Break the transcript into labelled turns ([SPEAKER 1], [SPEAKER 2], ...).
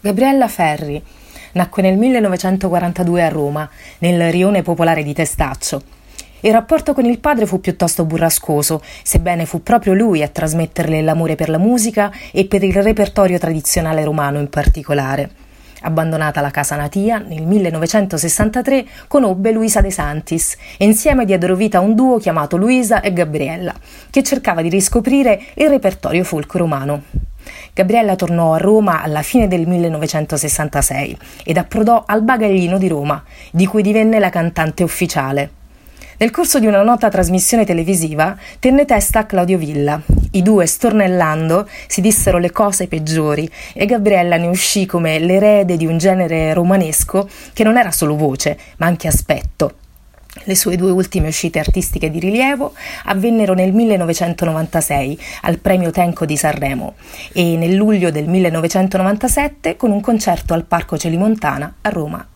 [SPEAKER 1] Gabriella Ferri nacque nel 1942 a Roma, nel rione popolare di Testaccio. Il rapporto con il padre fu piuttosto burrascoso, sebbene fu proprio lui a trasmetterle l'amore per la musica e per il repertorio tradizionale romano in particolare. Abbandonata la casa natia, nel 1963 conobbe Luisa De Santis e insieme diedero vita a un duo chiamato Luisa e Gabriella, che cercava di riscoprire il repertorio folk romano. Gabriella tornò a Roma alla fine del 1966 ed approdò al Bagaglino di Roma, di cui divenne la cantante ufficiale. Nel corso di una nota trasmissione televisiva tenne testa a Claudio Villa. I due, stornellando, si dissero le cose peggiori e Gabriella ne uscì come l'erede di un genere romanesco che non era solo voce, ma anche aspetto. Le sue due ultime uscite artistiche di rilievo avvennero nel 1996 al Premio Tenco di Sanremo e nel luglio del 1997 con un concerto al Parco Celimontana a Roma.